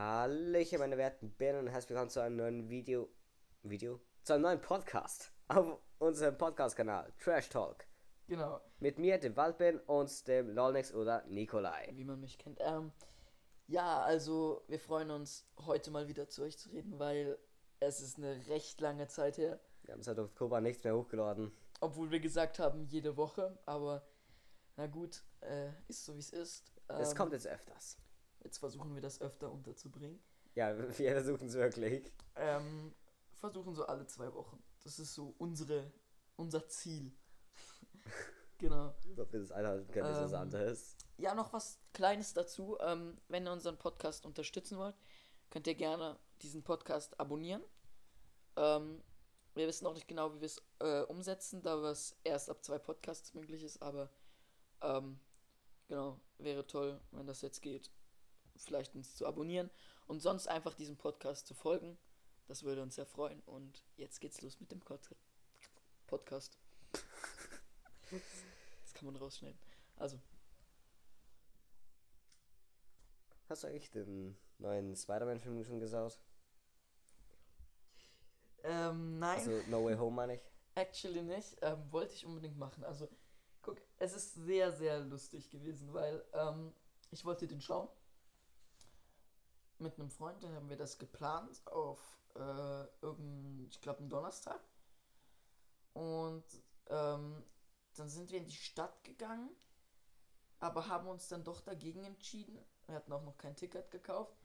Hallöchen, meine werten Ben und herzlich willkommen zu einem neuen Video. Video? Zu einem neuen Podcast auf unserem Podcast-Kanal Trash Talk. Genau, Mit mir, dem Waldben und dem Lolnex oder Nikolai. wie man mich kennt. Ähm, ja, also wir freuen uns heute mal wieder zu euch zu reden, weil es ist eine recht lange Zeit her. Wir haben seit Oktober nichts mehr hochgeladen. Obwohl wir gesagt haben, jede Woche, aber na gut, äh, ist so wie es ist. Es Ähm, kommt jetzt öfters. Jetzt versuchen wir das öfter unterzubringen. Ja, wir versuchen es wirklich. Ähm, versuchen so alle zwei Wochen. Das ist so unsere, unser Ziel. genau. Ob wir das einhalten können, ist was Ähm, anderes. Ja, noch was Kleines dazu. Ähm, wenn ihr unseren Podcast unterstützen wollt, könnt ihr gerne diesen Podcast abonnieren. Ähm, wir wissen noch nicht genau, wie wir es äh, umsetzen, da es erst ab zwei Podcasts möglich ist, aber ähm, genau, wäre toll, wenn das jetzt geht, vielleicht uns zu abonnieren und sonst einfach diesem Podcast zu folgen. Das würde uns sehr freuen. Und jetzt geht's los mit dem Pod Podcast. Das kann man rausschneiden. Also, Hast du eigentlich den neuen Spider-Man-Film schon geschaut? ähm, nein. Also No Way Home meine ich. Actually nicht. Ähm, wollte ich unbedingt machen. Also, guck, es ist sehr, sehr lustig gewesen, weil ähm, ich wollte den schauen. Mit einem Freund, dann haben wir das geplant auf äh, irgendein, ich glaube, einen Donnerstag. Und ähm, dann sind wir in die Stadt gegangen, aber haben uns dann doch dagegen entschieden. Wir hatten auch noch kein Ticket gekauft.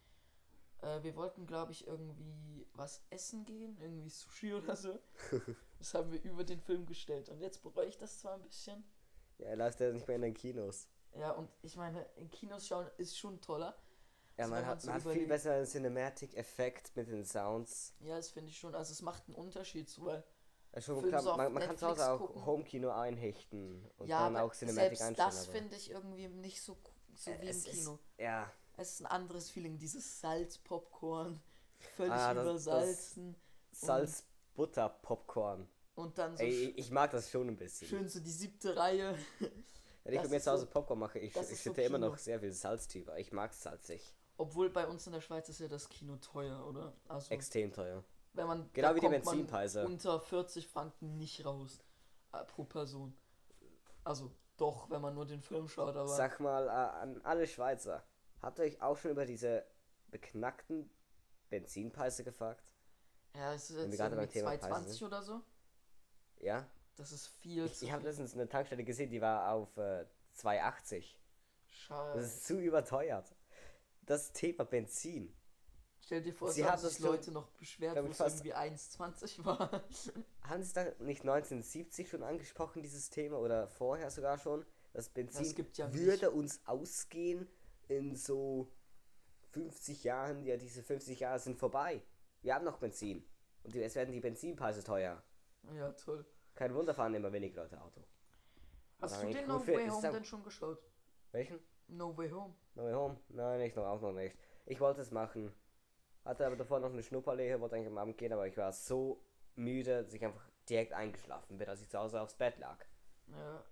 Äh, wir wollten, glaube ich, irgendwie was essen gehen, irgendwie Sushi oder so. Das haben wir über den Film gestellt. Und jetzt bereue ich das zwar ein bisschen. Ja, er läuft ja nicht mehr in den Kinos. Ja, und ich meine, in Kinos schauen ist schon toller. Ja, man hat, man hat viel besseren Cinematic-Effekt mit den Sounds. Ja, das finde ich schon. Also es macht einen Unterschied, so, weil schon klar, man, man kann zu Hause auch. Homekino einhechten und ja, dann auch Cinematic selbst einstellen. das finde ich irgendwie nicht so, so Äh, wie im es ist- Kino. Ja, Es ist ein anderes Feeling, dieses Salz-Popcorn, völlig Ah, das- übersalzen Salz-Butter-Popcorn. und dann so Ey, ich mag das schon ein bisschen. schön so die siebte Reihe. Wenn ich mir ist zu Hause so- Popcorn mache, ich, ich ist so schütte immer noch sehr viel Salz drüber. Ich mag salzig. Obwohl bei uns in der Schweiz ist ja das Kino teuer, oder? Also Extrem teuer. wenn man Genau wie die kommt man Benzinpreise. unter 40 Franken nicht raus äh, pro Person. Also doch, wenn man nur den Film schaut, aber Sag mal äh, an alle Schweizer, habt ihr euch auch schon über diese beknackten Benzinpreise gefragt? ja, es ist jetzt gerade beim Thema Preise 220 oder so. Ja? Das ist viel Ich, zu ich habe letztens eine Tankstelle gesehen, die war auf äh, 2,80. Scheiße. Das ist zu überteuert. Das Thema Benzin. Stell dir vor, Sie haben sich Leute noch beschwert, wo es irgendwie 1,20 war. Haben Sie da nicht 1970 schon angesprochen, dieses Thema, oder vorher sogar schon? Das Benzin Das ja würde nicht- uns ausgehen in so 50 Jahren. Ja, diese 50 Jahre sind vorbei. Wir haben noch Benzin. Und es werden die Benzinpreise teuer. ja, toll. Kein Wunder, fahren immer wenig Leute Auto. Hast du den No für- Way Home denn schon geschaut? Welchen? No Way Home. No Way Home? Nein, ich noch auch noch nicht. Ich wollte es machen. Hatte aber davor noch eine Schnupperlehe, wollte eigentlich am Abend gehen, aber ich war so müde, dass ich einfach direkt eingeschlafen bin, als ich zu Hause aufs Bett lag. Ja.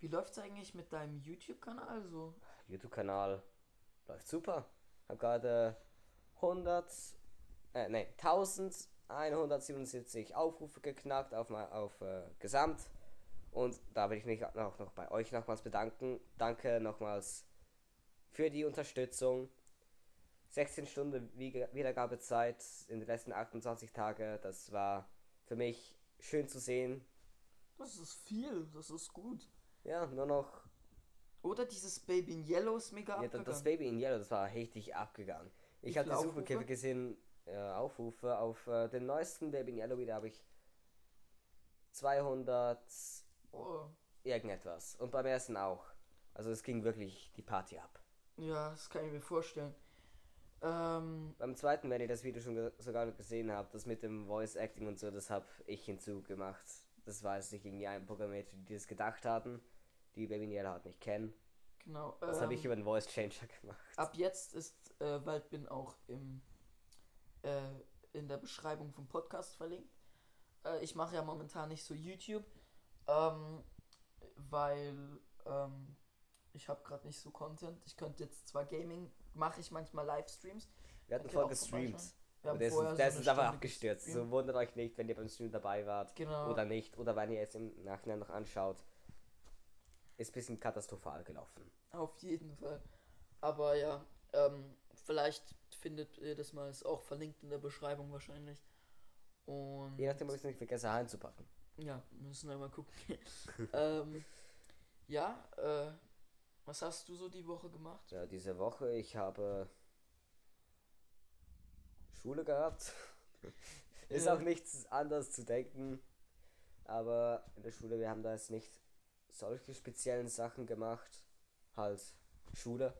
Wie läuft's eigentlich mit deinem YouTube-Kanal so? YouTube-Kanal läuft super. Hab gerade 100, äh, nee, 1177 Aufrufe geknackt auf, auf äh, Gesamt. Und da will ich mich auch noch, noch bei euch nochmals bedanken. Danke nochmals für die Unterstützung. 16 Stunden Wiedergabezeit in den letzten 28 Tagen. Das war für mich schön zu sehen. Das ist viel, das ist gut. Ja, nur noch Oder dieses Baby in Yellow ist mega Ja, abgegangen. das Baby in Yellow, das war richtig abgegangen. Wie Ich habe die Superkäfer gesehen, äh, Aufrufe auf äh, den neuesten Baby in Yellow wieder habe ich 200 oh. irgendetwas. Und beim ersten auch. Also es ging wirklich die Party ab. Ja, das kann ich mir vorstellen. Ähm, Beim zweiten, wenn ihr das Video schon ge sogar noch gesehen habt, das mit dem Voice Acting und so, das habe ich hinzugemacht. Das war jetzt nicht irgendwie ein Programmierer, die das gedacht hatten, die Baby halt nicht kennen. genau. Das ähm, habe ich über den Voice Changer gemacht. Ab jetzt ist äh, Waldbin auch im, äh, in der Beschreibung vom Podcast verlinkt. Äh, ich mache ja momentan nicht so YouTube, ähm, weil ähm, ich habe gerade nicht so Content. Ich könnte jetzt zwar Gaming mache ich manchmal Livestreams. Wir hatten auch gestreamt. Aber vorher ist, so ist einfach Stunde abgestürzt. gestreamt. So wundert euch nicht, wenn ihr beim Stream dabei wart. Genau. Oder nicht. Oder wenn ihr es im Nachhinein noch anschaut. Ist ein bisschen katastrophal gelaufen. Auf jeden Fall. Aber ja, ähm, vielleicht findet ihr das mal, ist auch verlinkt in der Beschreibung wahrscheinlich. Und Je nachdem, ob ich es nicht vergesse einzupacken. Ja, müssen wir mal gucken. ähm, ja, äh, was hast du so die Woche gemacht? Ja, diese Woche, ich habe Schule gehabt. Ist auch nichts anderes zu denken. Aber in der Schule, wir haben da jetzt nicht solche speziellen Sachen gemacht. Halt Schule.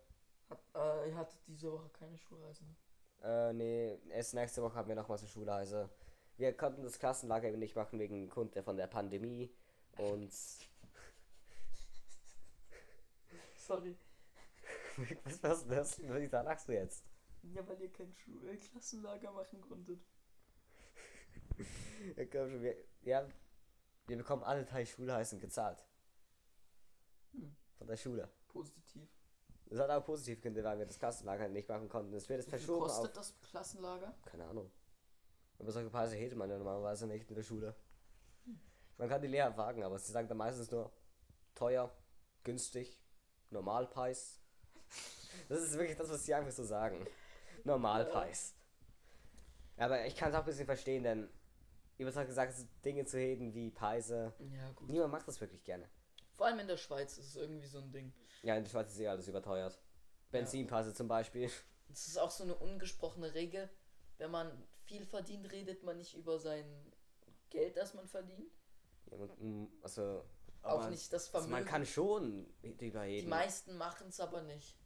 Hat, äh, ihr hattet diese Woche keine Schulreisen. Äh, nee, erst nächste Woche haben wir nochmal so Schule. Wir konnten das Klassenlager eben nicht machen wegen Grund der von der Pandemie. Und Sorry. was, was, was, was da lachst du jetzt? Ja, weil ihr kein Schul äh, Klassenlager machen konntet. Ja, komm schon, wir, ja, wir bekommen alle Teil Schulheißen gezahlt. Hm. Von der Schule. Positiv. Das hat auch positiv weil wir das Klassenlager nicht machen konnten. Es wird jetzt Wie verschoben auf. kostet das Klassenlager? Keine Ahnung. Aber solche Preise hätte man ja normalerweise nicht in der Schule. Man kann die Lehrer fragen, aber sie sagen dann meistens nur teuer, günstig, Normalpreis. Das ist wirklich das, was sie einfach so sagen. Normalpreis. Aber ich kann es auch ein bisschen verstehen, denn über solche gesagt, Dinge zu reden wie Preise. Ja, gut. Niemand macht das wirklich gerne. Vor allem in der Schweiz ist es irgendwie so ein Ding. Ja, in der Schweiz ist eh alles überteuert. Benzinpreise zum Beispiel. Das ist auch so eine ungesprochene Regel. Wenn man viel verdient, redet man nicht über sein Geld, das man verdient. Ja, man, mm, also, Auch nicht das also man Vermögen. kann schon drüber Die reden. meisten machen es aber nicht.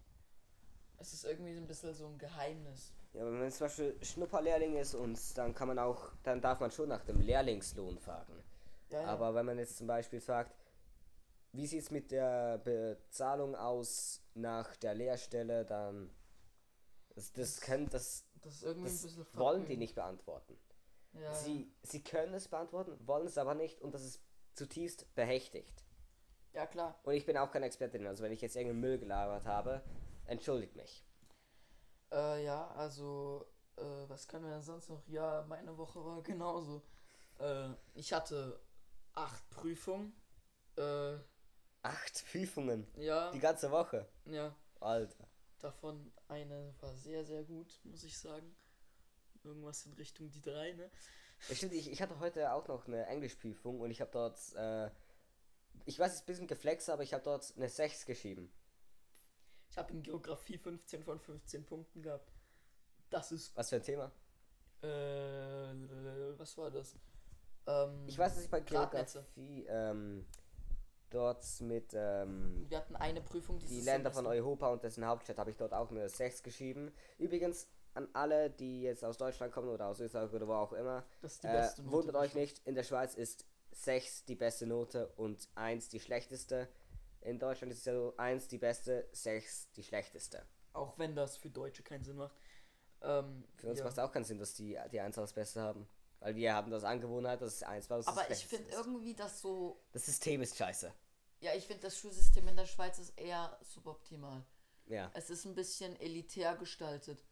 Es ist irgendwie so ein bisschen so ein Geheimnis. Ja, wenn man zum Beispiel Schnupperlehrling ist und dann kann man auch, dann darf man schon nach dem Lehrlingslohn fragen. Ja, ja. Aber wenn man jetzt zum Beispiel fragt, wie sieht es mit der Bezahlung aus nach der Lehrstelle, dann das, das können das, das ist irgendwie ein das bisschen wollen die nicht beantworten. Ja, Sie, sie können es beantworten, wollen es aber nicht und das ist zutiefst berechtigt. ja, klar. Und ich bin auch kein Experte drin, also wenn ich jetzt irgendeinen Müll gelabert habe, entschuldigt mich. Äh, ja, also, äh, was können wir denn sonst noch? Ja, meine Woche war genauso. Äh, ich hatte acht Prüfungen. Äh, Acht Prüfungen, ja, die ganze Woche. ja. Alter. Davon eine war sehr, sehr gut, muss ich sagen. Irgendwas in Richtung die drei, ne? Ja, stimmt, ich, ich hatte heute auch noch eine Englischprüfung und ich habe dort, äh, ich weiß, es ist ein bisschen geflext, aber ich habe dort eine 6 geschrieben. Ich habe in Geografie 15 von 15 Punkten gehabt. Das ist. Was für ein Thema? Äh, was war das? Ähm, Ich weiß, dass ich bei. Geografie ähm, dort mit ähm, Wir hatten eine Prüfung die Länder von. Europa und dessen Hauptstadt habe ich dort auch eine 6 geschrieben. Übrigens an alle, die jetzt aus Deutschland kommen oder aus Österreich oder wo auch immer, Das ist die äh, beste Note. wundert euch nicht, in der Schweiz ist 6 die beste Note und 1 die schlechteste. In Deutschland ist es ja so 1 die beste, 6 die schlechteste. Auch wenn das für Deutsche keinen Sinn macht. Ähm, Für uns ja. macht es auch keinen Sinn, dass die die 1 das Beste haben. Weil wir haben das Angewohnheit, dass es 1 war. dass es Aber das ich finde irgendwie das so. Das System ist scheiße. Ja, ich finde das Schulsystem in der Schweiz ist eher suboptimal. Ja. Es ist ein bisschen elitär gestaltet.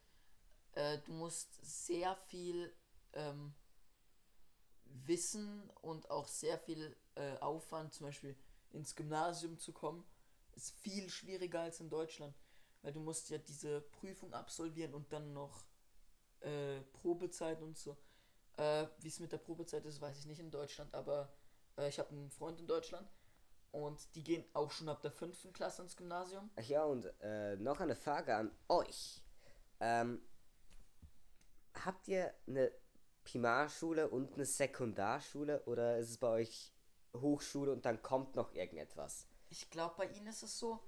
Äh, du musst sehr viel ähm, Wissen und auch sehr viel äh, Aufwand, zum Beispiel ins Gymnasium zu kommen, ist viel schwieriger als in Deutschland. Weil du musst ja diese Prüfung absolvieren und dann noch äh, Probezeit und so. Äh, Wie es mit der Probezeit ist, weiß ich nicht in Deutschland, aber äh, ich habe einen Freund in Deutschland und die gehen auch schon ab der fünften Klasse ins Gymnasium. Ach ja, und äh, noch eine Frage an euch. Ähm, habt ihr eine Primarschule und eine Sekundarschule oder ist es bei euch Hochschule und dann kommt noch irgendetwas? Ich glaube, bei ihnen ist es so,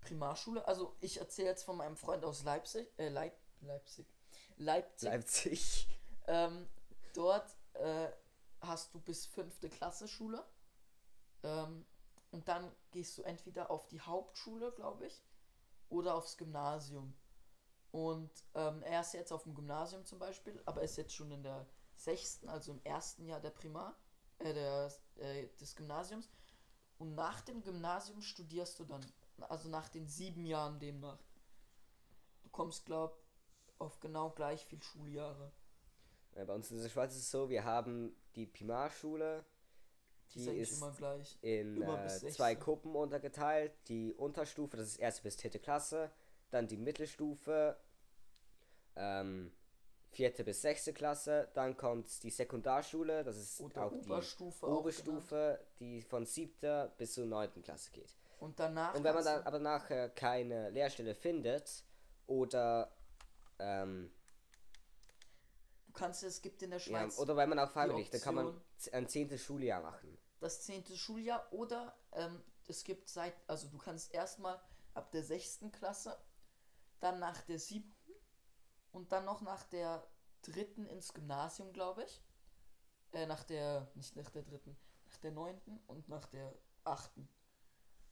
Primarschule, also ich erzähle jetzt von meinem Freund aus Leipzig, äh, Leip Leipzig, Leipzig. Leipzig. Ähm, dort äh, hast du bis fünfte Klasse Schule. Ähm, und dann gehst du entweder auf die Hauptschule, glaube ich, oder aufs Gymnasium. Und ähm, er ist jetzt auf dem Gymnasium zum Beispiel, aber ist jetzt schon in der sechsten, also im ersten Jahr der Primar, äh, der, äh, des Gymnasiums. Und nach dem Gymnasium studierst du dann, also nach den sieben Jahren demnach. kommst, glaub, auf genau gleich viel Schuljahre. Ja, bei uns in der Schweiz ist es so, wir haben die Primarschule, Die, die ist immer gleich. in Immer äh, zwei 16. Gruppen untergeteilt. Die Unterstufe, das ist erste bis dritte Klasse, dann die Mittelstufe, ähm, vierte bis sechste Klasse, dann kommt die Sekundarschule, das ist Oder auch Oberstufe. die auch Oberstufe, die von siebter bis zur neunten Klasse geht. Und danach. Und wenn man dann aber nachher keine Lehrstelle findet oder ähm, du, kannst, es gibt in der ja, Schweiz oder wenn man auch freiwillig, dann kann man ein zehntes Schuljahr machen. Das zehnte Schuljahr oder ähm, es gibt seit, also du kannst erstmal ab der sechsten Klasse, dann nach der siebten und dann noch nach der dritten ins Gymnasium, glaube ich. Äh, nach der, nicht nach der dritten, nach der neunten und nach der achten,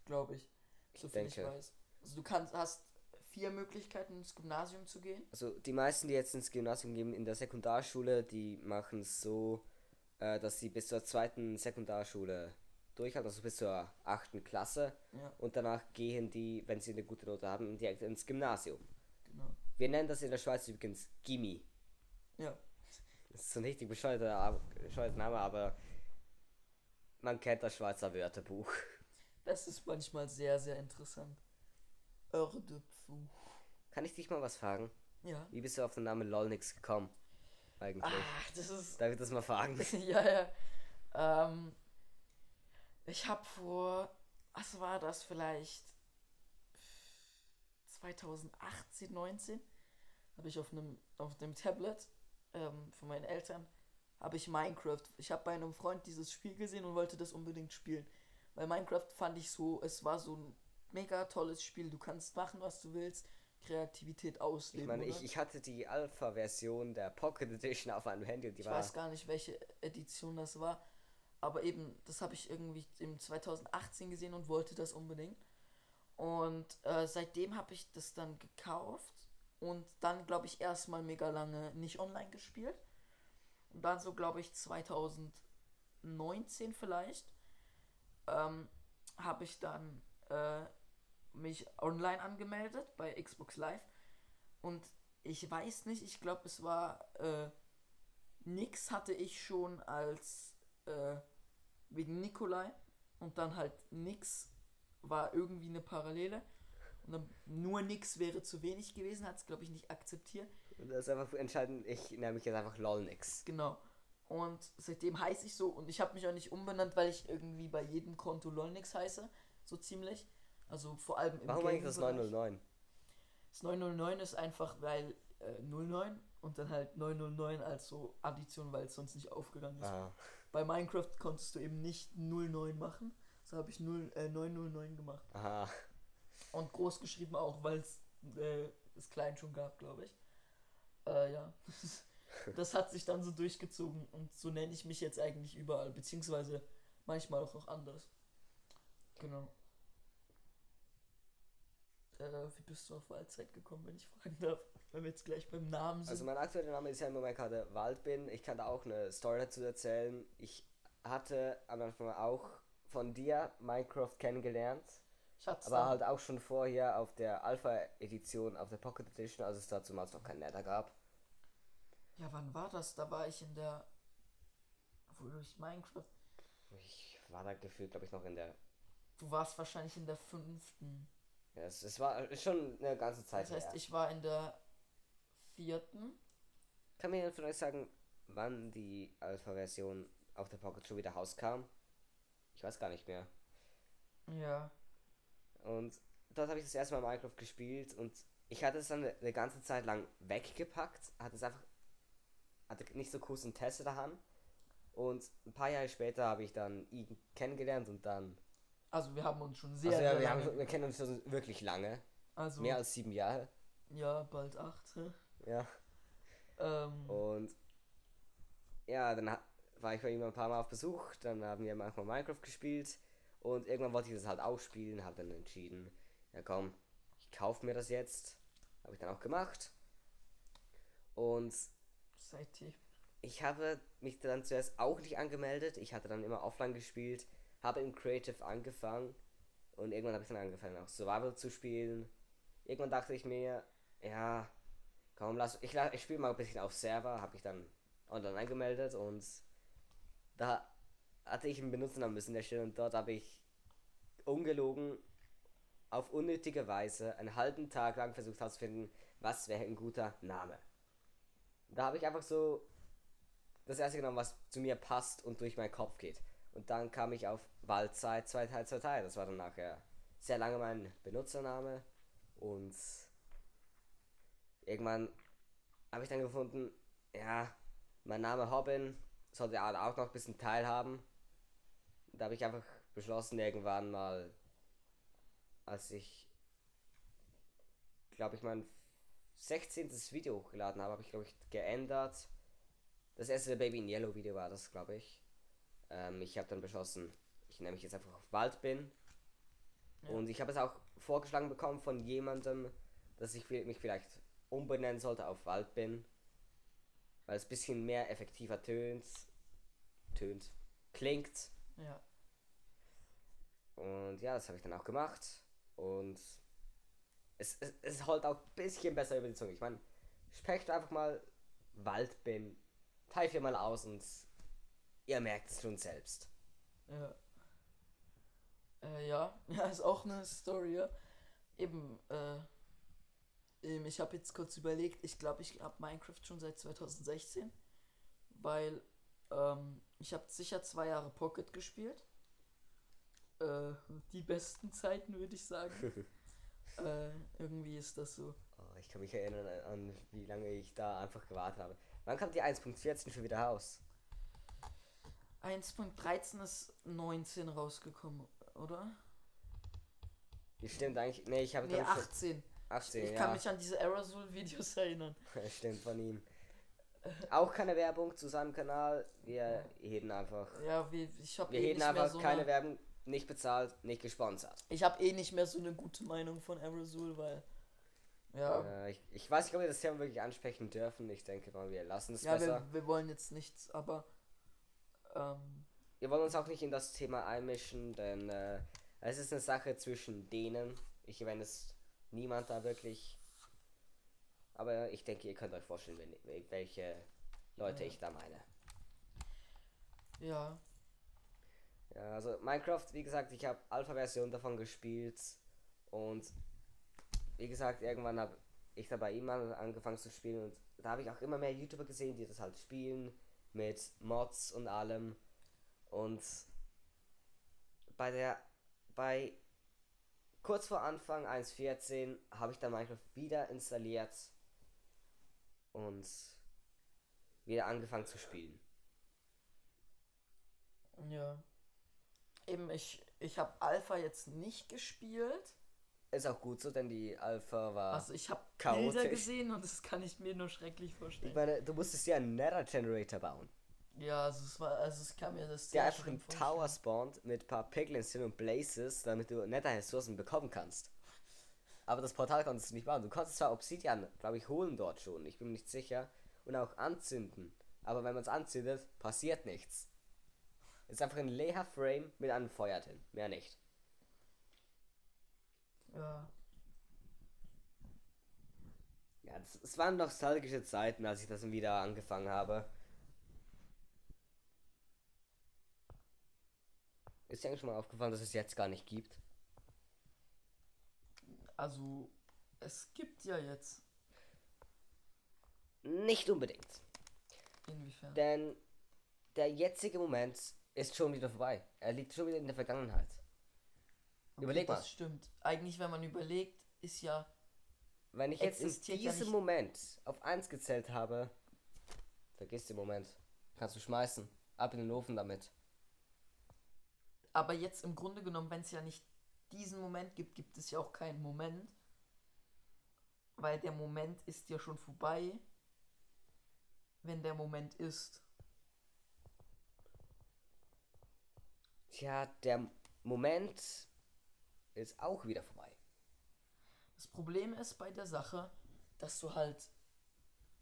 glaube ich. So viel ich weiß. Also du kannst, hast vier Möglichkeiten ins Gymnasium zu gehen. Also die meisten, die jetzt ins Gymnasium gehen in der Sekundarschule, die machen es so, äh, dass sie bis zur zweiten Sekundarschule durchhalten, also bis zur achten Klasse. Ja. Und danach gehen die, wenn sie eine gute Note haben, direkt ins Gymnasium. Genau. Wir nennen das in der Schweiz übrigens Gimmi. Ja. Das ist so ein richtig bescheuerter, bescheuerter Name, aber man kennt das Schweizer Wörterbuch. Das ist manchmal sehr, sehr interessant. Pfou. Kann ich dich mal was fragen? Ja. Wie bist du auf den Namen Lolnix gekommen? Eigentlich. Ah, das ist. Darf ich das mal fragen? ja, ja. Ähm, ich habe vor, was war das vielleicht 2018, 19, habe ich auf einem auf dem Tablet ähm, von meinen Eltern habe ich Minecraft. Ich habe bei einem Freund dieses Spiel gesehen und wollte das unbedingt spielen, weil Minecraft fand ich so, es war so ein mega tolles Spiel. Du kannst machen, was du willst, Kreativität Ich ausleben. meine, oder? ich, ich hatte die Alpha-Version der Pocket Edition auf meinem Handy und die Ich war. weiß gar nicht, welche Edition das war. Aber eben, das habe ich irgendwie im 2018 gesehen und wollte das unbedingt. Und äh, seitdem habe ich das dann gekauft und dann, glaube ich, erstmal mega lange nicht online gespielt. Und dann so, glaube ich, 2019 vielleicht ähm, habe ich dann äh, mich online angemeldet bei Xbox Live. Und ich weiß nicht, ich glaube, es war äh, nix hatte ich schon als äh, wegen Nikolai und dann halt nix war irgendwie eine Parallele und dann nur nix wäre zu wenig gewesen, hat es glaube ich nicht akzeptiert. Und das ist einfach entscheidend, ich nenne mich jetzt einfach Lolnix. Genau. Und seitdem heiße ich so und ich habe mich auch nicht umbenannt, weil ich irgendwie bei jedem Konto Lolnix heiße, so ziemlich. Also vor allem im Warum eigentlich das Gaming-Bereich. 909? Das 909 ist einfach, weil äh, 09 und dann halt 909 als so Addition, weil es sonst nicht aufgegangen ist. Ah, Bei Minecraft konntest du eben nicht 09 machen. So habe ich 0, äh, 909 gemacht. aha. Und groß geschrieben auch, weil es äh, es klein schon gab, glaube ich. Äh, ja. das hat sich dann so durchgezogen und so nenne ich mich jetzt eigentlich überall, beziehungsweise manchmal auch noch anders. Genau. Äh, wie bist du auf Waldzeit gekommen, wenn ich fragen darf? Wenn wir jetzt gleich beim Namen sind. Also mein aktueller Name ist ja im Moment gerade Waldbin. Ich kann da auch eine Story dazu erzählen. Ich hatte am Anfang auch von dir Minecraft kennengelernt. ich hatte Aber halt auch schon vorher auf der Alpha-Edition, auf der Pocket Edition, als es da damals noch kein Nether gab. Ja, wann war das? Da war ich in der. Wo ich Minecraft. Ich war da gefühlt, glaube ich, noch in der. Du warst wahrscheinlich in der fünften. Ja, es, es war schon eine ganze Zeit Das heißt, her. ich war in der vierten. Kann mir jemand von euch sagen, wann die Alpha-Version auf der Pocket schon wieder rauskam? Ich weiß gar nicht mehr. Ja. Und dort habe ich das erste Mal Minecraft gespielt und ich hatte es dann eine, eine ganze Zeit lang weggepackt, hatte es einfach, hatte nicht so großen Interesse daran. Und ein paar Jahre später habe ich dann ihn kennengelernt und dann. Also wir haben uns schon sehr, Also ja, sehr wir, lange. haben, wir kennen uns schon wirklich lange. also Mehr als sieben Jahre. ja, bald acht. Ja. Ähm, Und ja, dann war ich bei ihm ein paar Mal auf Besuch, dann haben wir manchmal Minecraft gespielt und irgendwann wollte ich das halt auch spielen, habe dann entschieden, ja komm, ich kaufe mir das jetzt. Habe ich dann auch gemacht. Und seitdem. ich habe mich dann zuerst auch nicht angemeldet, ich hatte dann immer offline gespielt, habe im Creative angefangen und irgendwann habe ich dann angefangen auch Survival zu spielen. Irgendwann dachte ich mir, ja, komm, lass, ich, ich spiele mal ein bisschen auf Server, habe ich dann online angemeldet und da hatte ich einen Benutzernamen müssen erstellen und dort habe ich ungelogen auf unnötige Weise einen halben Tag lang versucht herauszufinden, was wäre ein guter Name. Da habe ich einfach so das erste genommen, was zu mir passt und durch meinen Kopf geht. Und dann kam ich auf Waldzeit 2 Teil 2 Teil. Das war dann nachher sehr lange mein Benutzername. Und irgendwann habe ich dann gefunden, ja, mein Name Robin sollte auch noch ein bisschen teilhaben. Da habe ich einfach beschlossen, irgendwann mal, als ich, glaube ich, mein 16. Video hochgeladen habe, habe ich, glaube ich, geändert. Das erste Baby in Yellow Video war das, glaube ich. Ähm, ich habe dann beschlossen, ich nehme mich jetzt einfach auf Waldbin. Ja. Und ich habe es auch vorgeschlagen bekommen von jemandem, dass ich mich vielleicht umbenennen sollte auf Waldbin. Weil es ein bisschen mehr effektiver tönt. Tönt. Klingt. Ja. Und ja, das habe ich dann auch gemacht. Und es, es, es holt auch ein bisschen besser über die Zunge. Ich meine, sprecht einfach mal Waldbin. Teil viermal aus und ihr merkt es schon selbst. Ja. Äh, ja, ja, ist auch eine Story. Ja. Eben, äh, eben, ich habe jetzt kurz überlegt, ich glaube, ich habe Minecraft schon seit 2016, weil ähm, ich habe sicher zwei Jahre Pocket gespielt. Äh, die besten Zeiten, würde ich sagen. äh, irgendwie ist das so. Oh, ich kann mich erinnern an, wie lange ich da einfach gewartet habe. Wann kommt die 1.14 schon wieder raus? 1.13 ist 19 rausgekommen, oder? Stimmt eigentlich. Nee, ich habe Nee, glaub ich, schon 18. 18. Ich ja. kann mich an diese Aerosol-Videos erinnern. Stimmt von ihm. Auch keine Werbung zu seinem Kanal. Wir heben einfach. Ja, wie, ich habe Wir eh heben einfach so keine eine, Werbung, nicht bezahlt, nicht gesponsert. Ich habe eh nicht mehr so eine gute Meinung von Aerosol, weil ja, Äh, ich, ich weiß nicht, ob wir das Thema wirklich ansprechen dürfen. Ich denke mal, wir lassen es ja, besser. wir, wir wollen jetzt nichts, aber ähm, Wir wollen uns auch nicht in das Thema einmischen, denn äh, es ist eine Sache zwischen denen. Ich wenn es niemand da wirklich. Aber ich denke, ihr könnt euch vorstellen, wenn, welche Leute Ja. ich da meine. ja, Ja, also Minecraft, wie gesagt, ich habe Alpha-Version davon gespielt und wie gesagt, irgendwann habe ich da bei ihm angefangen zu spielen und da habe ich auch immer mehr YouTuber gesehen, die das halt spielen mit Mods und allem und bei der bei kurz vor Anfang 1.14 habe ich dann Minecraft wieder installiert und wieder angefangen zu spielen. ja. Eben, ich, ich habe Alpha jetzt nicht gespielt. Ist auch gut so, denn die Alpha war Also ich habe. Bilder gesehen und das kann ich mir nur schrecklich Ich vorstellen. meine, du musstest ja einen Nether Generator bauen, Ja, also es war, also ich kann mir das der einfach einen. Tower spawnt mit ein paar Piglins hin und Blazes, damit du Nether Ressourcen bekommen kannst. Aber das Portal konntest du nicht bauen. Du konntest zwar Obsidian, glaube ich, holen dort schon, ich bin mir nicht sicher, und auch anzünden. Aber wenn man es anzündet, passiert nichts. Es ist einfach ein leerer Frame mit einem Feuer drin, mehr nicht. Ja, Ja, es waren nostalgische Zeiten, als ich das wieder angefangen habe. Ist dir eigentlich schon mal aufgefallen, dass es jetzt gar nicht gibt? also es gibt ja jetzt. Nicht unbedingt. Inwiefern? Denn der jetzige Moment ist schon wieder vorbei. Er liegt schon wieder in der Vergangenheit. Okay, überleg mal. Das stimmt. Eigentlich, wenn man überlegt, ist ja. Wenn ich jetzt in diesem Moment auf 1 gezählt habe, vergiss den Moment. Kannst du schmeißen. Ab in den Ofen damit. Aber jetzt im Grunde genommen, wenn es ja nicht diesen Moment gibt, gibt es ja auch keinen Moment. Weil der Moment ist ja schon vorbei, wenn der Moment ist. Tja, der Moment ist auch wieder vorbei. Das Problem ist bei der Sache, dass du halt,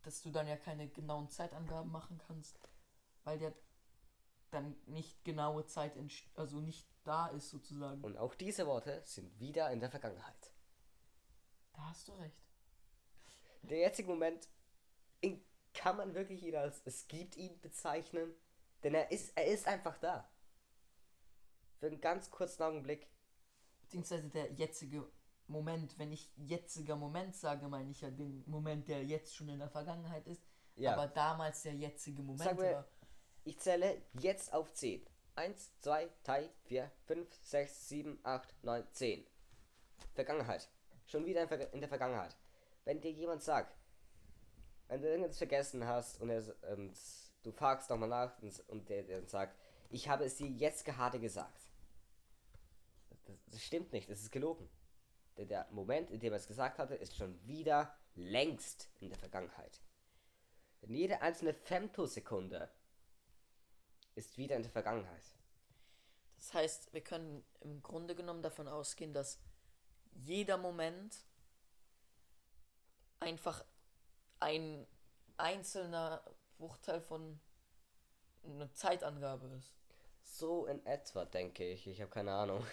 dass du dann ja keine genauen Zeitangaben machen kannst, weil ja dann nicht genaue Zeit, also nicht da ist sozusagen. Und auch diese Worte sind wieder in der Vergangenheit. Da hast du recht. Der jetzige Moment kann man wirklich ihn als es gibt ihn bezeichnen, denn er ist er ist einfach da. Für einen ganz kurzen Augenblick. Beziehungsweise der jetzige Moment, wenn ich jetziger Moment sage, meine ich ja den Moment, der jetzt schon in der Vergangenheit ist, Ja. aber damals der jetzige Moment Sag mir- war. Ich zähle jetzt auf 10. 1, 2, 3, 4, 5, 6, 7, 8, 9, 10. Vergangenheit. Schon wieder in, Ver in der Vergangenheit. Wenn dir jemand sagt, wenn du irgendwas vergessen hast und, er, und du fragst nochmal nach und, und der, der sagt, ich habe es dir jetzt gerade gesagt. Das, das stimmt nicht, das ist gelogen. Denn der Moment, in dem er es gesagt hatte, ist schon wieder längst in der Vergangenheit. Denn jede einzelne Femtosekunde ist wieder in der Vergangenheit. Das heißt, wir können im Grunde genommen davon ausgehen, dass jeder Moment einfach ein einzelner Bruchteil von einer Zeitangabe ist. So in etwa, denke ich. Ich habe keine Ahnung.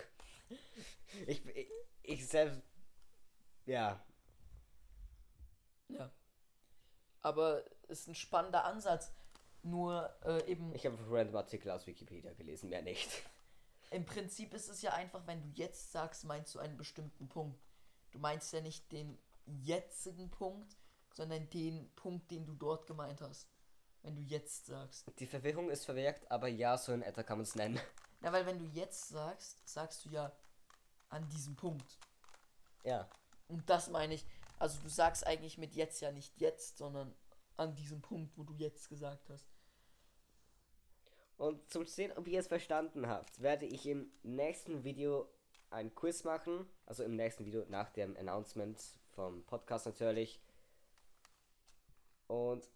Ich, ich, ich selbst. Ja. Ja. Aber es ist ein spannender Ansatz. Nur äh, eben Ich habe einen random Artikel aus Wikipedia gelesen, mehr nicht. im Prinzip ist es ja einfach, wenn du jetzt sagst, meinst du einen bestimmten Punkt. Du meinst ja nicht den jetzigen Punkt, sondern den Punkt, den du dort gemeint hast. Wenn du jetzt sagst. Die Verwirrung ist verwirkt, aber ja, so in etwa kann man es nennen. Na, weil wenn du jetzt sagst, sagst du ja an diesem Punkt. Ja. Und das meine ich. Also du sagst eigentlich mit jetzt ja nicht jetzt, sondern an diesem Punkt, wo du jetzt gesagt hast. Und zum Sehen, ob ihr es verstanden habt, werde ich im nächsten Video ein Quiz machen. Also im nächsten Video nach dem Announcement vom Podcast natürlich. Und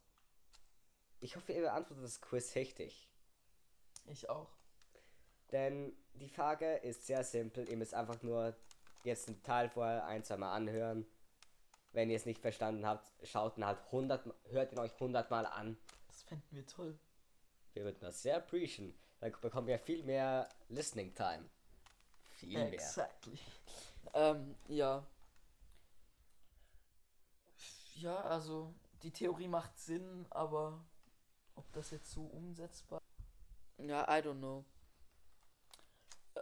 ich hoffe, ihr beantwortet das Quiz richtig. Ich auch. Denn die Frage ist sehr simpel. Ihr müsst einfach nur jetzt einen Teil vorher ein, zwei Mal anhören. Wenn ihr es nicht verstanden habt, schaut ihn halt 100, Ma- hört ihn euch 100 Mal an. Das fänden wir toll. Wir würden das sehr appreciaten. Dann bekommen wir viel mehr Listening Time. Viel mehr. Exactly. Ähm, ja. Ja, also die Theorie macht Sinn, aber ob das jetzt so umsetzbar Ja, I don't know.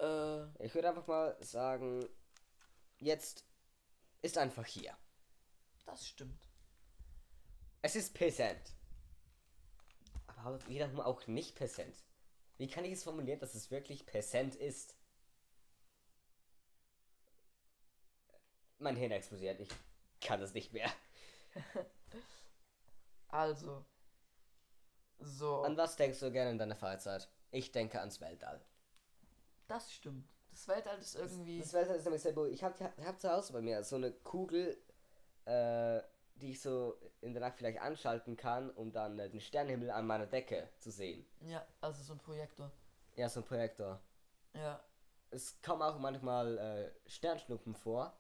Äh, Ich würde einfach mal sagen, jetzt ist einfach hier. das stimmt. Es ist präsent. Aber wiederum auch nicht präsent. Wie kann ich es formulieren, dass es wirklich präsent ist? Mein Hirn explodiert. Ich kann es nicht mehr. Also. So. An was denkst du gerne in deiner Freizeit? Ich denke ans Weltall. Das stimmt. Das Weltall ist irgendwie. Das Weltall ist nämlich sehr beruhigend. Ich habe hab zu Hause bei mir so eine Kugel, äh, die ich so in der Nacht vielleicht anschalten kann, um dann äh, den Sternenhimmel an meiner Decke zu sehen. Ja, also so ein Projektor. Ja, so ein Projektor. Ja. Es kommen auch manchmal äh, Sternschnuppen vor.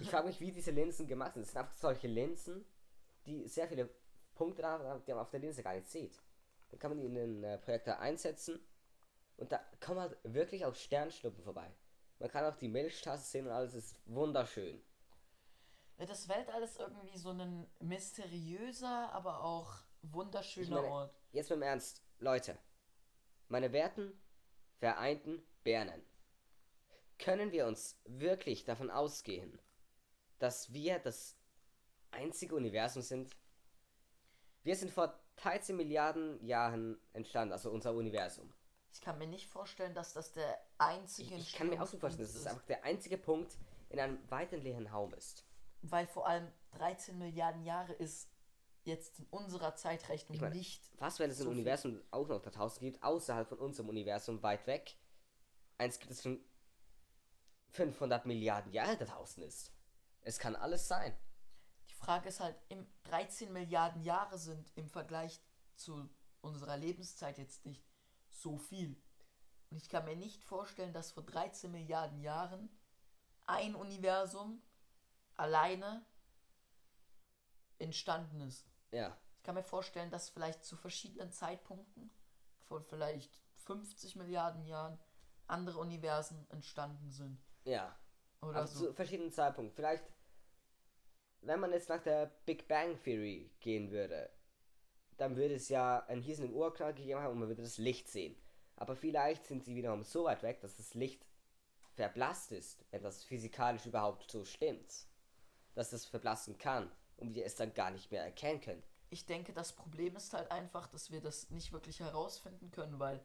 Ich frage mich, wie diese Linsen gemacht sind. Es sind einfach solche Linsen, die sehr viele Punkte haben, die man auf der Linse gar nicht sieht. Dann kann man die in den äh, Projektor einsetzen und da kommen halt wirklich auch Sternschnuppen vorbei. Man kann auch die Milchstraße sehen und alles ist wunderschön. Das Weltall ist irgendwie so ein mysteriöser, aber auch wunderschöner meine- Ort. Jetzt mal im Ernst, Leute. Meine werten, vereinten Bernen. Können wir uns wirklich davon ausgehen, dass wir das einzige Universum sind? Wir sind vor 13 Milliarden Jahren entstanden, also unser Universum. Ich kann mir nicht vorstellen, dass das der einzige Ich, ich kann mir auch so vorstellen, dass es einfach der einzige Punkt in einem weiten leeren Raum ist. Weil vor allem 13 Milliarden Jahre ist jetzt in unserer Zeitrechnung Ich meine, nicht. Was, wenn es ein so viel. Universum auch noch da draußen gibt, außerhalb von unserem Universum, weit weg? Eins gibt es schon 500 Milliarden Jahre da draußen ist. Es kann alles sein. Die Frage ist halt, im 13 Milliarden Jahre sind im Vergleich zu unserer Lebenszeit jetzt nicht so viel. Und ich kann mir nicht vorstellen, dass vor 13 Milliarden Jahren ein Universum alleine entstanden ist. Ja, Ich kann mir vorstellen, dass vielleicht zu verschiedenen Zeitpunkten von vielleicht 50 Milliarden Jahren andere Universen entstanden sind. ja. Oder Aber so. zu verschiedenen Zeitpunkten. Vielleicht wenn man jetzt nach der Big Bang Theory gehen würde, dann würde es ja einen riesigen Urknall gegeben haben und man würde das Licht sehen. Aber vielleicht sind sie wiederum so weit weg, dass das Licht verblasst ist, wenn das physikalisch überhaupt so stimmt. Dass das verblassen kann und wir es dann gar nicht mehr erkennen können. Ich denke, das Problem ist halt einfach, dass wir das nicht wirklich herausfinden können, weil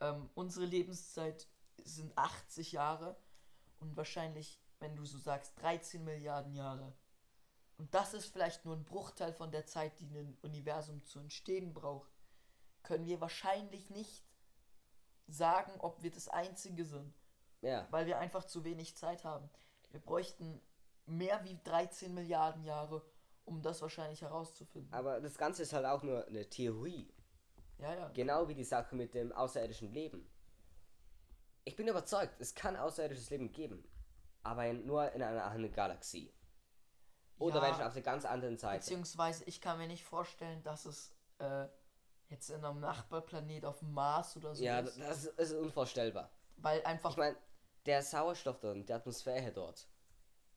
ähm, unsere Lebenszeit sind 80 Jahre und wahrscheinlich, wenn du so sagst, 13 Milliarden Jahre. Und das ist vielleicht nur ein Bruchteil von der Zeit, die ein Universum zu entstehen braucht. Können wir wahrscheinlich nicht sagen, ob wir das Einzige sind. Ja. Weil wir einfach zu wenig Zeit haben. Wir bräuchten mehr wie 13 Milliarden Jahre, um das wahrscheinlich herauszufinden. Aber das Ganze ist halt auch nur eine Theorie. Ja, ja. Genau wie die Sache mit dem außerirdischen Leben. Ich bin überzeugt, es kann außerirdisches Leben geben. Aber nur in einer anderen Galaxie. Oder Ja. Menschen auf der ganz anderen Seite. Beziehungsweise ich kann mir nicht vorstellen, dass es äh, jetzt in einem Nachbarplanet auf dem Mars oder so Ja, ist. das ist unvorstellbar. Weil einfach Ich meine, der Sauerstoff dort und die Atmosphäre dort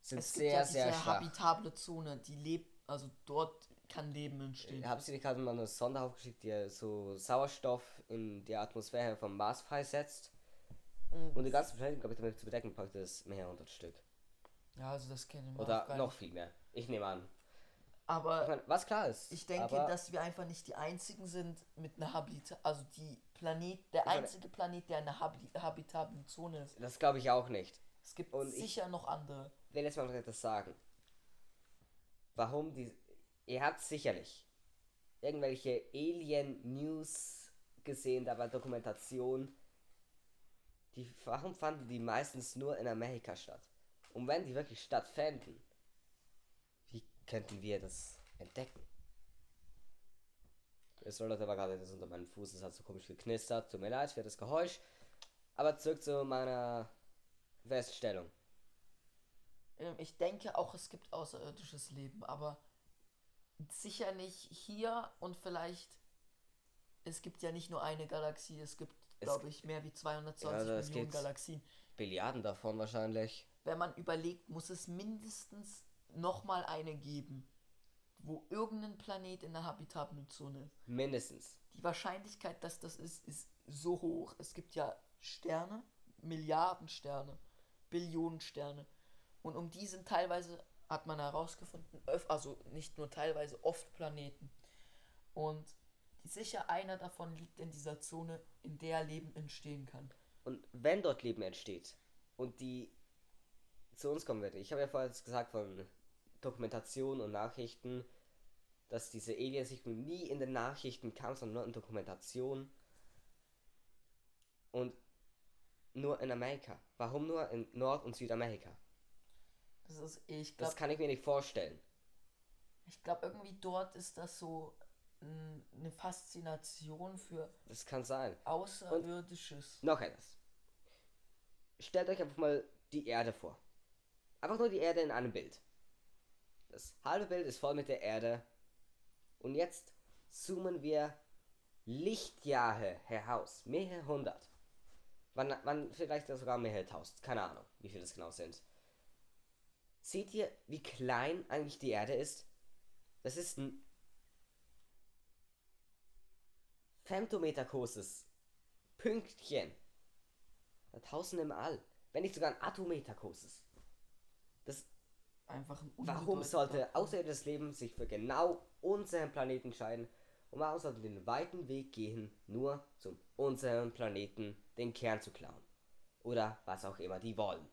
sind es gibt sehr, ja diese sehr schwach. habitable Zone, die lebt, also dort kann Leben entstehen. Haben Sie nicht gerade mal eine Sonde aufgeschickt, die so Sauerstoff in die Atmosphäre vom Mars freisetzt? Mhm. Und die ganze Planeten, glaube ich, damit zu bedecken, braucht es mehr 100 Stück. Ja, also das kennen wir Oder noch viel mehr. Ich nehme an. Aber Ich mein, was klar ist. Ich denke, dass wir einfach nicht die einzigen sind mit einer Habita also die Planet, der meine- einzige Planet, der eine Habi habitablen Zone ist. Das glaube ich auch nicht. Es gibt Und ich- sicher noch andere. will jetzt mal etwas sagen. Warum die. Ihr habt sicherlich irgendwelche Alien-News gesehen, da war Dokumentation. Die, warum fanden die meistens nur in Amerika statt? Und wenn die wirklich stattfänden, könnten wir das entdecken? Es soll aber gerade das unter meinem Fuß, es hat so komisch geknistert. Tut mir leid für das Geräusch. Aber zurück zu meiner Feststellung. Ähm, Ich denke auch, es gibt außerirdisches Leben, aber sicher nicht hier und vielleicht. Es gibt ja nicht nur eine Galaxie, es gibt, glaube ich, mehr wie 220 Ja, also Millionen Galaxien. Billiarden davon wahrscheinlich. Wenn man überlegt, muss es mindestens nochmal eine geben, wo irgendein Planet in der habitablen Zone ist. Mindestens. Die Wahrscheinlichkeit, dass das ist, ist so hoch. Es gibt ja Sterne, Milliarden Sterne, Billionen Sterne. Und um die sind teilweise, hat man herausgefunden, also nicht nur teilweise, oft Planeten. Und sicher einer davon liegt in dieser Zone, in der Leben entstehen kann. Und wenn dort Leben entsteht und die zu uns kommen wird, ich habe ja vorher jetzt gesagt von Dokumentation und Nachrichten, dass diese Aliensichtung nie in den Nachrichten kam, sondern nur in Dokumentation. Und nur in Amerika. Warum nur in Nord- und Südamerika? Das ist, ich Das glaube, kann ich mir nicht vorstellen. ich glaube irgendwie dort ist das so eine Faszination für Das kann sein. Außerirdisches. Noch etwas. Stellt euch einfach mal die Erde vor. Einfach nur die Erde in einem Bild. Das halbe Bild ist voll mit der Erde. Und jetzt zoomen wir Lichtjahre heraus. Mehrere hundert. Wann, wann vielleicht sogar mehrere tausend. Keine Ahnung, wie viele das genau sind. Seht ihr, wie klein eigentlich die Erde ist? Das ist ein Femtometer großes Pünktchen. Da tausend im All. Wenn nicht sogar ein Atometer großes. Das, Einfach ein warum sollte außerirdisches Leben sich für genau unseren Planeten entscheiden? Und warum sollten den weiten Weg gehen, nur zum unseren Planeten den Kern zu klauen? Oder was auch immer die wollen.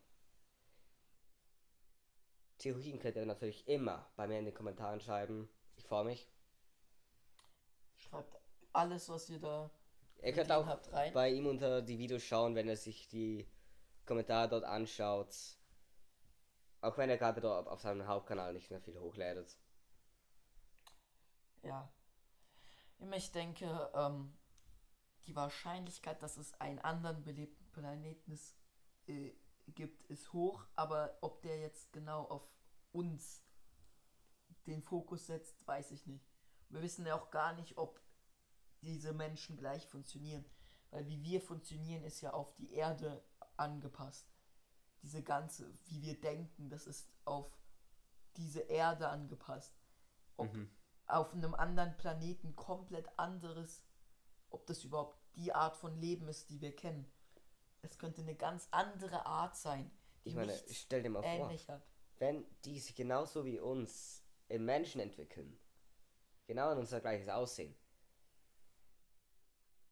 Theorien könnt ihr natürlich immer bei mir in den Kommentaren schreiben. Ich freue mich. Schreibt alles, was ihr da Ihr könnt auch habt, rein. bei ihm unter die Videos schauen, wenn er sich die Kommentare dort anschaut. Auch wenn er gerade dort auf seinem Hauptkanal nicht mehr viel hochlädt. Ja. Ich denke, ähm, die Wahrscheinlichkeit, dass es einen anderen belebten Planeten ist, äh, gibt, ist hoch, aber ob der jetzt genau auf uns den Fokus setzt, weiß ich nicht. Wir wissen ja auch gar nicht, ob diese Menschen gleich funktionieren. Weil wie wir funktionieren, ist ja auf die Erde angepasst. Diese ganze, wie wir denken, das ist auf diese Erde angepasst. Ob Mhm. auf einem anderen Planeten komplett anderes, ob das überhaupt die Art von Leben ist, die wir kennen. Es könnte eine ganz andere Art sein, die Ich meine, stell dir mal vor, ähnlich hat. wenn die sich genauso wie uns in Menschen entwickeln, genau in unser gleiches Aussehen.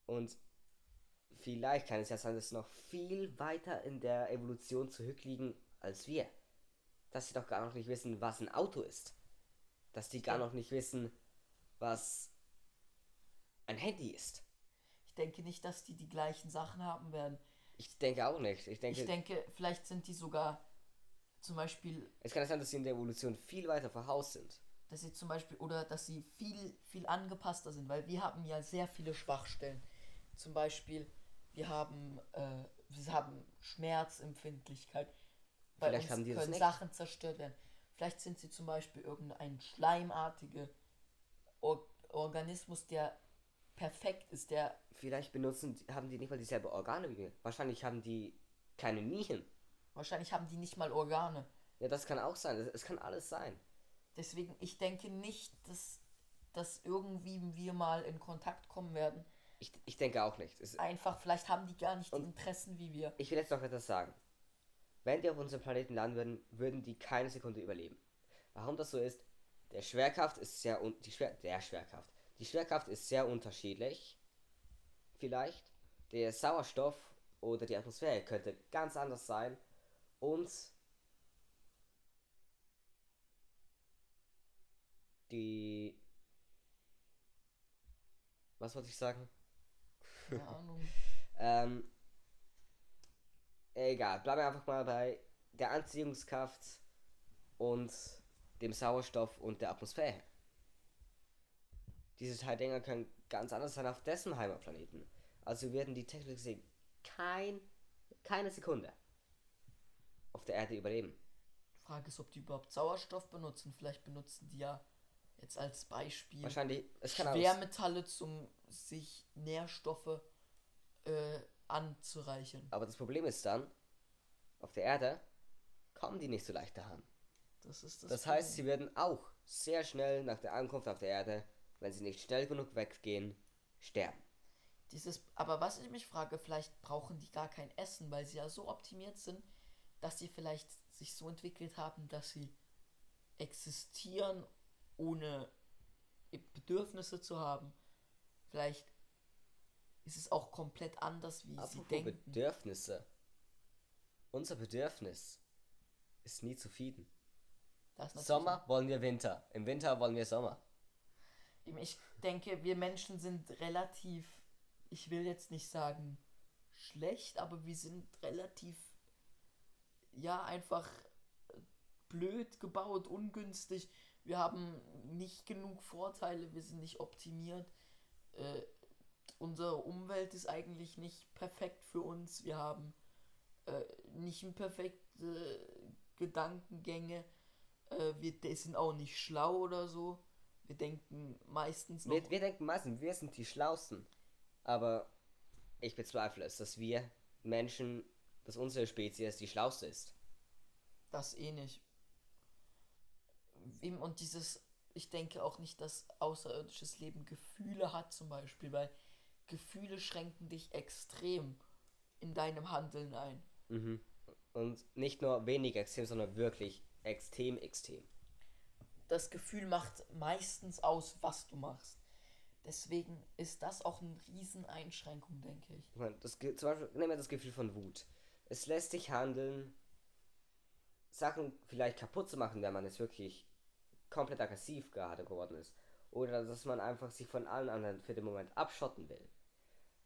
Und vielleicht kann es ja sein, dass sie noch viel weiter in der Evolution zurückliegen als wir. Dass sie doch gar noch nicht wissen, was ein Auto ist. Dass die gar noch nicht wissen, was ein Handy ist. Ich denke nicht, dass die die gleichen Sachen haben werden. Ich denke auch nicht. Ich denke, Ich denke, vielleicht sind die sogar zum Beispiel, es kann sein, dass sie in der Evolution viel weiter voraus sind. dass sie zum Beispiel, oder dass sie viel, viel angepasster sind, weil wir haben ja sehr viele Schwachstellen. Zum Beispiel, wir haben, äh, wir haben Schmerzempfindlichkeit. Bei Vielleicht uns haben die können. Sachen zerstört werden. Vielleicht sind sie zum Beispiel irgendein schleimartiger Or Organismus, der perfekt ist, der Vielleicht benutzen, haben die nicht mal dieselbe Organe wie wir. Wahrscheinlich haben die keine Nieren. wahrscheinlich haben die nicht mal Organe. Ja, das kann auch sein. Es- Es kann alles sein. Deswegen, ich denke nicht, dass, dass irgendwie wir mal in Kontakt kommen werden. Ich, ich denke auch nicht. Es, Einfach, vielleicht haben die gar nicht die Interessen wie wir. ich will jetzt noch etwas sagen. Wenn die auf unserem Planeten landen würden, würden die keine Sekunde überleben. Warum das so ist? Der Schwerkraft ist sehr un die Schwer der Schwerkraft. Die Schwerkraft ist sehr unterschiedlich. Vielleicht. Der Sauerstoff oder die Atmosphäre könnte ganz anders sein. Und die was wollte ich sagen? Keine Ahnung. Ähm, egal, bleiben wir einfach mal bei der Anziehungskraft und dem Sauerstoff und der Atmosphäre. Diese drei Dinger können ganz anders sein auf dessen Heimatplaneten. Also werden die technisch gesehen kein, keine Sekunde auf der Erde überleben. Die Frage ist, ob die überhaupt Sauerstoff benutzen. Vielleicht benutzen die ja jetzt als Beispiel Wahrscheinlich, es kann Schwermetalle, zum sich Nährstoffe äh, anzureichern. aber das Problem ist dann, auf der Erde kommen die nicht so leicht daran. Das ist das. Das heißt, sie werden auch sehr schnell nach der Ankunft auf der Erde, wenn sie nicht schnell genug weggehen, sterben. Dieses, aber was ich mich frage, vielleicht brauchen die gar kein Essen, weil sie ja so optimiert sind, dass sie vielleicht sich so entwickelt haben, dass sie existieren, ohne Bedürfnisse zu haben. Vielleicht ist es auch komplett anders, wie sie Apropos denken. Bedürfnisse. Unser Bedürfnis ist nie zufrieden. Sommer wollen wir Winter. Im Winter wollen wir Sommer. Ich denke, wir Menschen sind relativ, ich will jetzt nicht sagen schlecht, aber wir sind relativ, ja, einfach äh, blöd gebaut, ungünstig. Wir haben nicht genug Vorteile, wir sind nicht optimiert. Äh, unsere Umwelt ist eigentlich nicht perfekt für uns. Wir haben äh, nicht perfekte Gedankengänge. Äh, wir sind auch nicht schlau oder so. Wir denken meistens noch. Wir, wir denken meistens, wir sind die Schlausten. Aber ich bezweifle es, dass wir Menschen, dass unsere Spezies die schlauste ist. Das eh nicht. Wem- Und dieses, ich denke auch nicht, dass außerirdisches Leben Gefühle hat zum Beispiel, weil Gefühle schränken dich extrem in deinem Handeln ein. Mhm. Und nicht nur wenig extrem, sondern wirklich extrem extrem. Das Gefühl macht meistens aus, was du machst. Deswegen ist das auch eine Rieseneinschränkung, denke ich. Ich meine, das, zum Beispiel, nehmen wir das Gefühl von Wut. Es lässt dich handeln, Sachen vielleicht kaputt zu machen, wenn man es wirklich komplett aggressiv gerade geworden ist. Oder dass man einfach sich von allen anderen für den Moment abschotten will.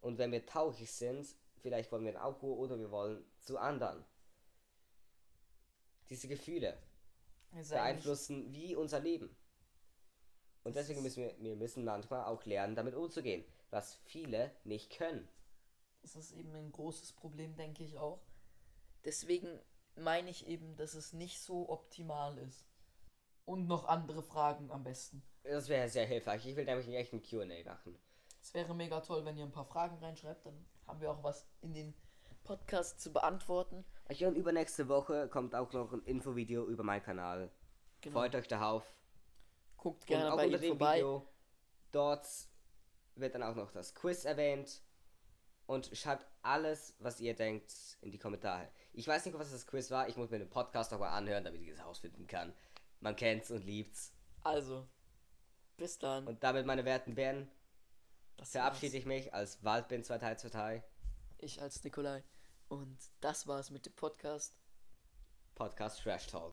Und wenn wir traurig sind, vielleicht wollen wir in Alkohol oder wir wollen zu anderen. Diese Gefühle eigentlich- beeinflussen wie unser Leben. Und deswegen müssen wir, wir müssen manchmal auch lernen, damit umzugehen. Was viele nicht können. Das ist eben ein großes Problem, denke ich auch. Deswegen meine ich eben, dass es nicht so optimal ist. Und noch andere Fragen am besten. Das wäre sehr hilfreich. Ich will nämlich echt ein QA machen. Es wäre mega toll, wenn ihr ein paar Fragen reinschreibt, dann haben wir auch was in den Podcast zu beantworten. Okay, und übernächste Woche kommt auch noch ein Infovideo über meinen Kanal. Genau. Freut euch darauf. Guckt gerne auch bei ihm vorbei. Video, dort wird dann auch noch das Quiz erwähnt. Und schreibt alles, was ihr denkt, in die Kommentare. Ich weiß nicht, was das Quiz war. Ich muss mir den Podcast nochmal anhören, damit ich es herausfinden kann. Man kennt's und liebt's. Also, bis dann. Und damit, meine werten Bären, das verabschiede war's. ich mich als Waldbin 2023 Ich als Nikolai. Und das war's mit dem Podcast. Podcast Trash Talk.